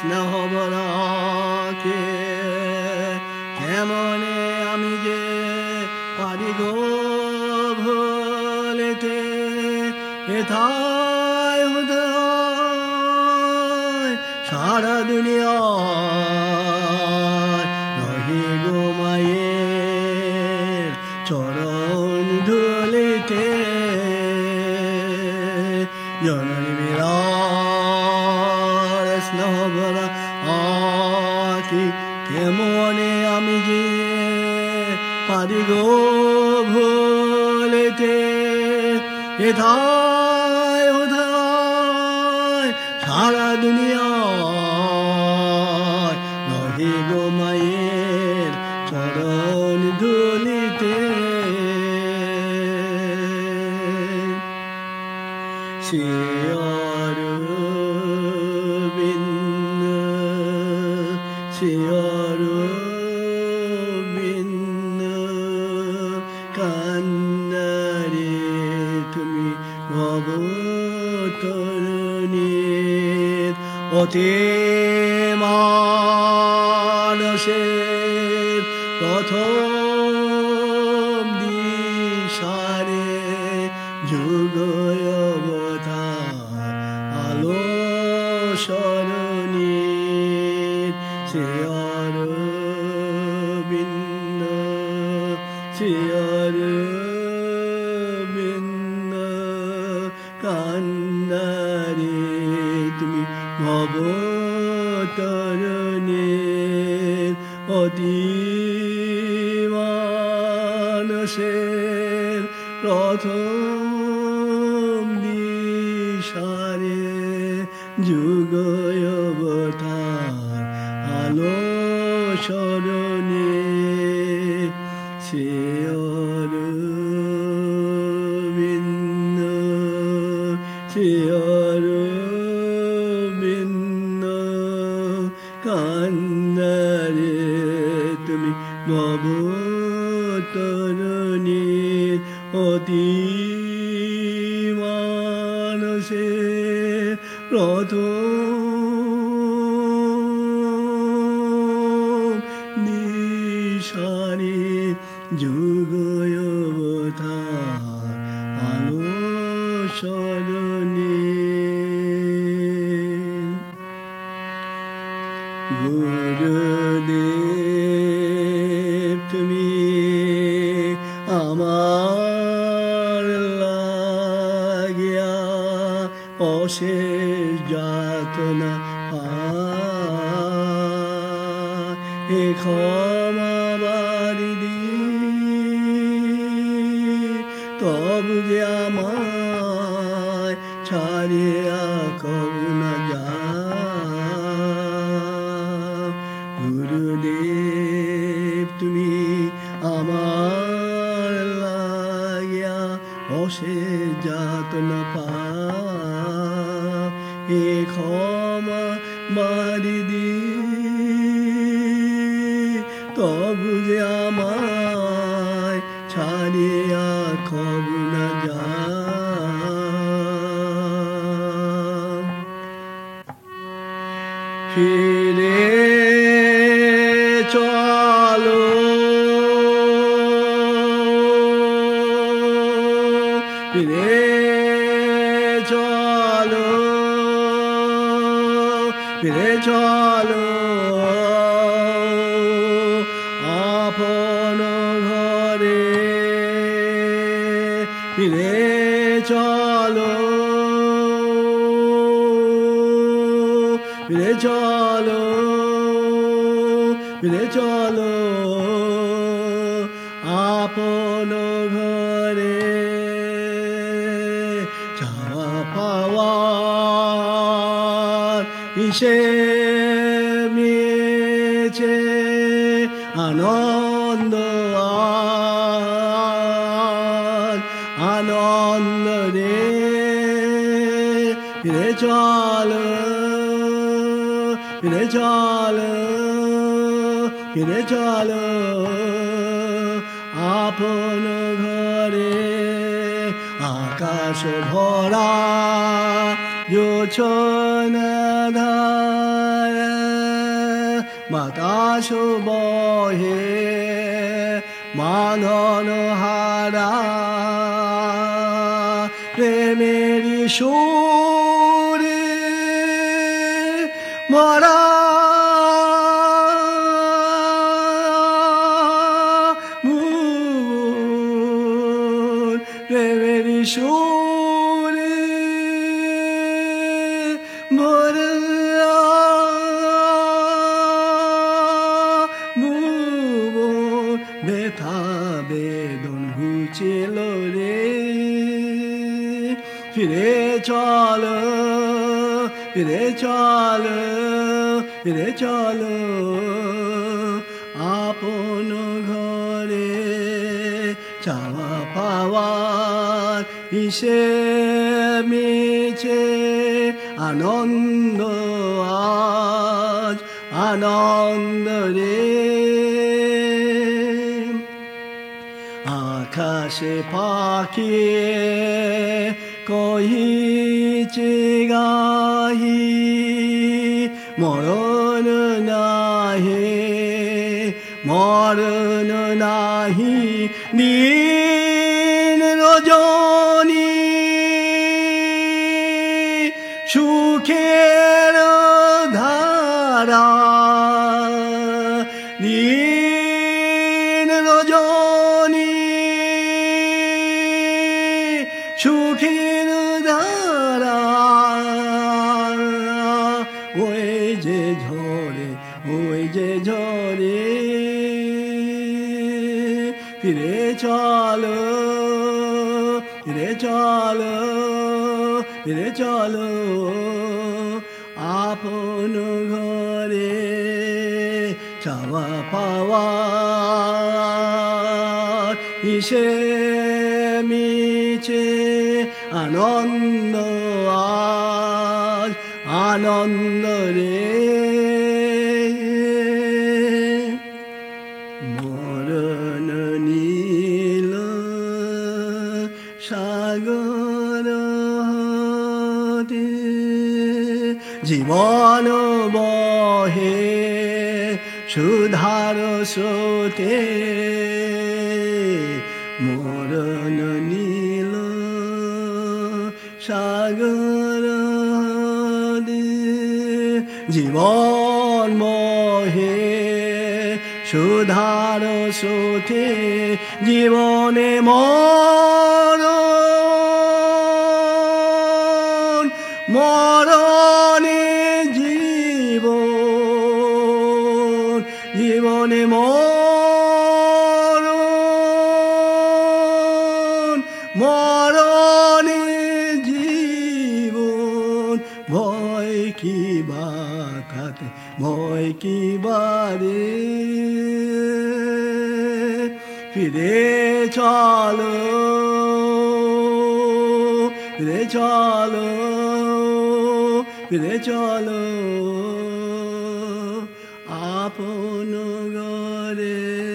স্নেহ বলাকে কেমনে আমি যে পারি গো ভোলেতে এথায় সারা দুনিয়া ভুলেতে এথায় উধায় সারা দুনিয়া নহে গো মায়ের চরণ ধুলিতে। শিয়র বিন্ন শিয়র ভবতরণীর অতি মানসের প্রথম দিশারে যুগয় অবতার আলো স্মরণীর শ্রেয়র ভিন্ন শ্রেয়র ভিন্ন প্রথম দিশারে যুগয় অবতার আলো স্মরণে ভিন্ন কান্নারে তুমি অতি মানসে প্রথম নিশানে যুগয় অবতার আলো স্মরণে গুরুদেব তুমি অশেষ যাতনা বাড়ি দি তব যে আমার ছাড়িয়া করুণা এ ক্ষমা বাড়ি দি তবু যে আমায় ছাড়িয়া করুণা যা ফিরে চলো। ফিরে ফিরে চলো আপন ঘরে ফিরে চলো পাওয়ার ইসে মিয়েছে আনন্দ আজ আনন্দ রে ফিরে চলো ফিরে চলো ফিরে চলো আপন ঘরে আকাশ ভরা যোছনা ধারা বাতাস বহে মানন হারা। প্রেমেরি সুরে মরা প্রেমেরি সুরে ফিরে চল ফিরে চল ফিরে চল আপন ঘরে চাওয়া পাওয়ার ইসে মিছে আনন্দ আজ আনন্দ রে আকাশে পাখি কহিছে গাহি মরণ নাহে মরণ নাহি দিন রজনী সুখের ধারা দিন রজনী সুখের ধারা চলো ফিরে চলো ফিরে চলো, আপন ঘরে চাওয়া পাওয়া ইসে মিছে আনন্দ আজ, আনন্দ রে জীবন বহে সুধার স্রোতে। মরণ নীল সাগর জীবন মহে সুধার সোথে জীবনে মর কি বাতাতে ভয় কি বারে ফিরে চলো ফিরে চলো ফিরে চলো। আপন ঘরে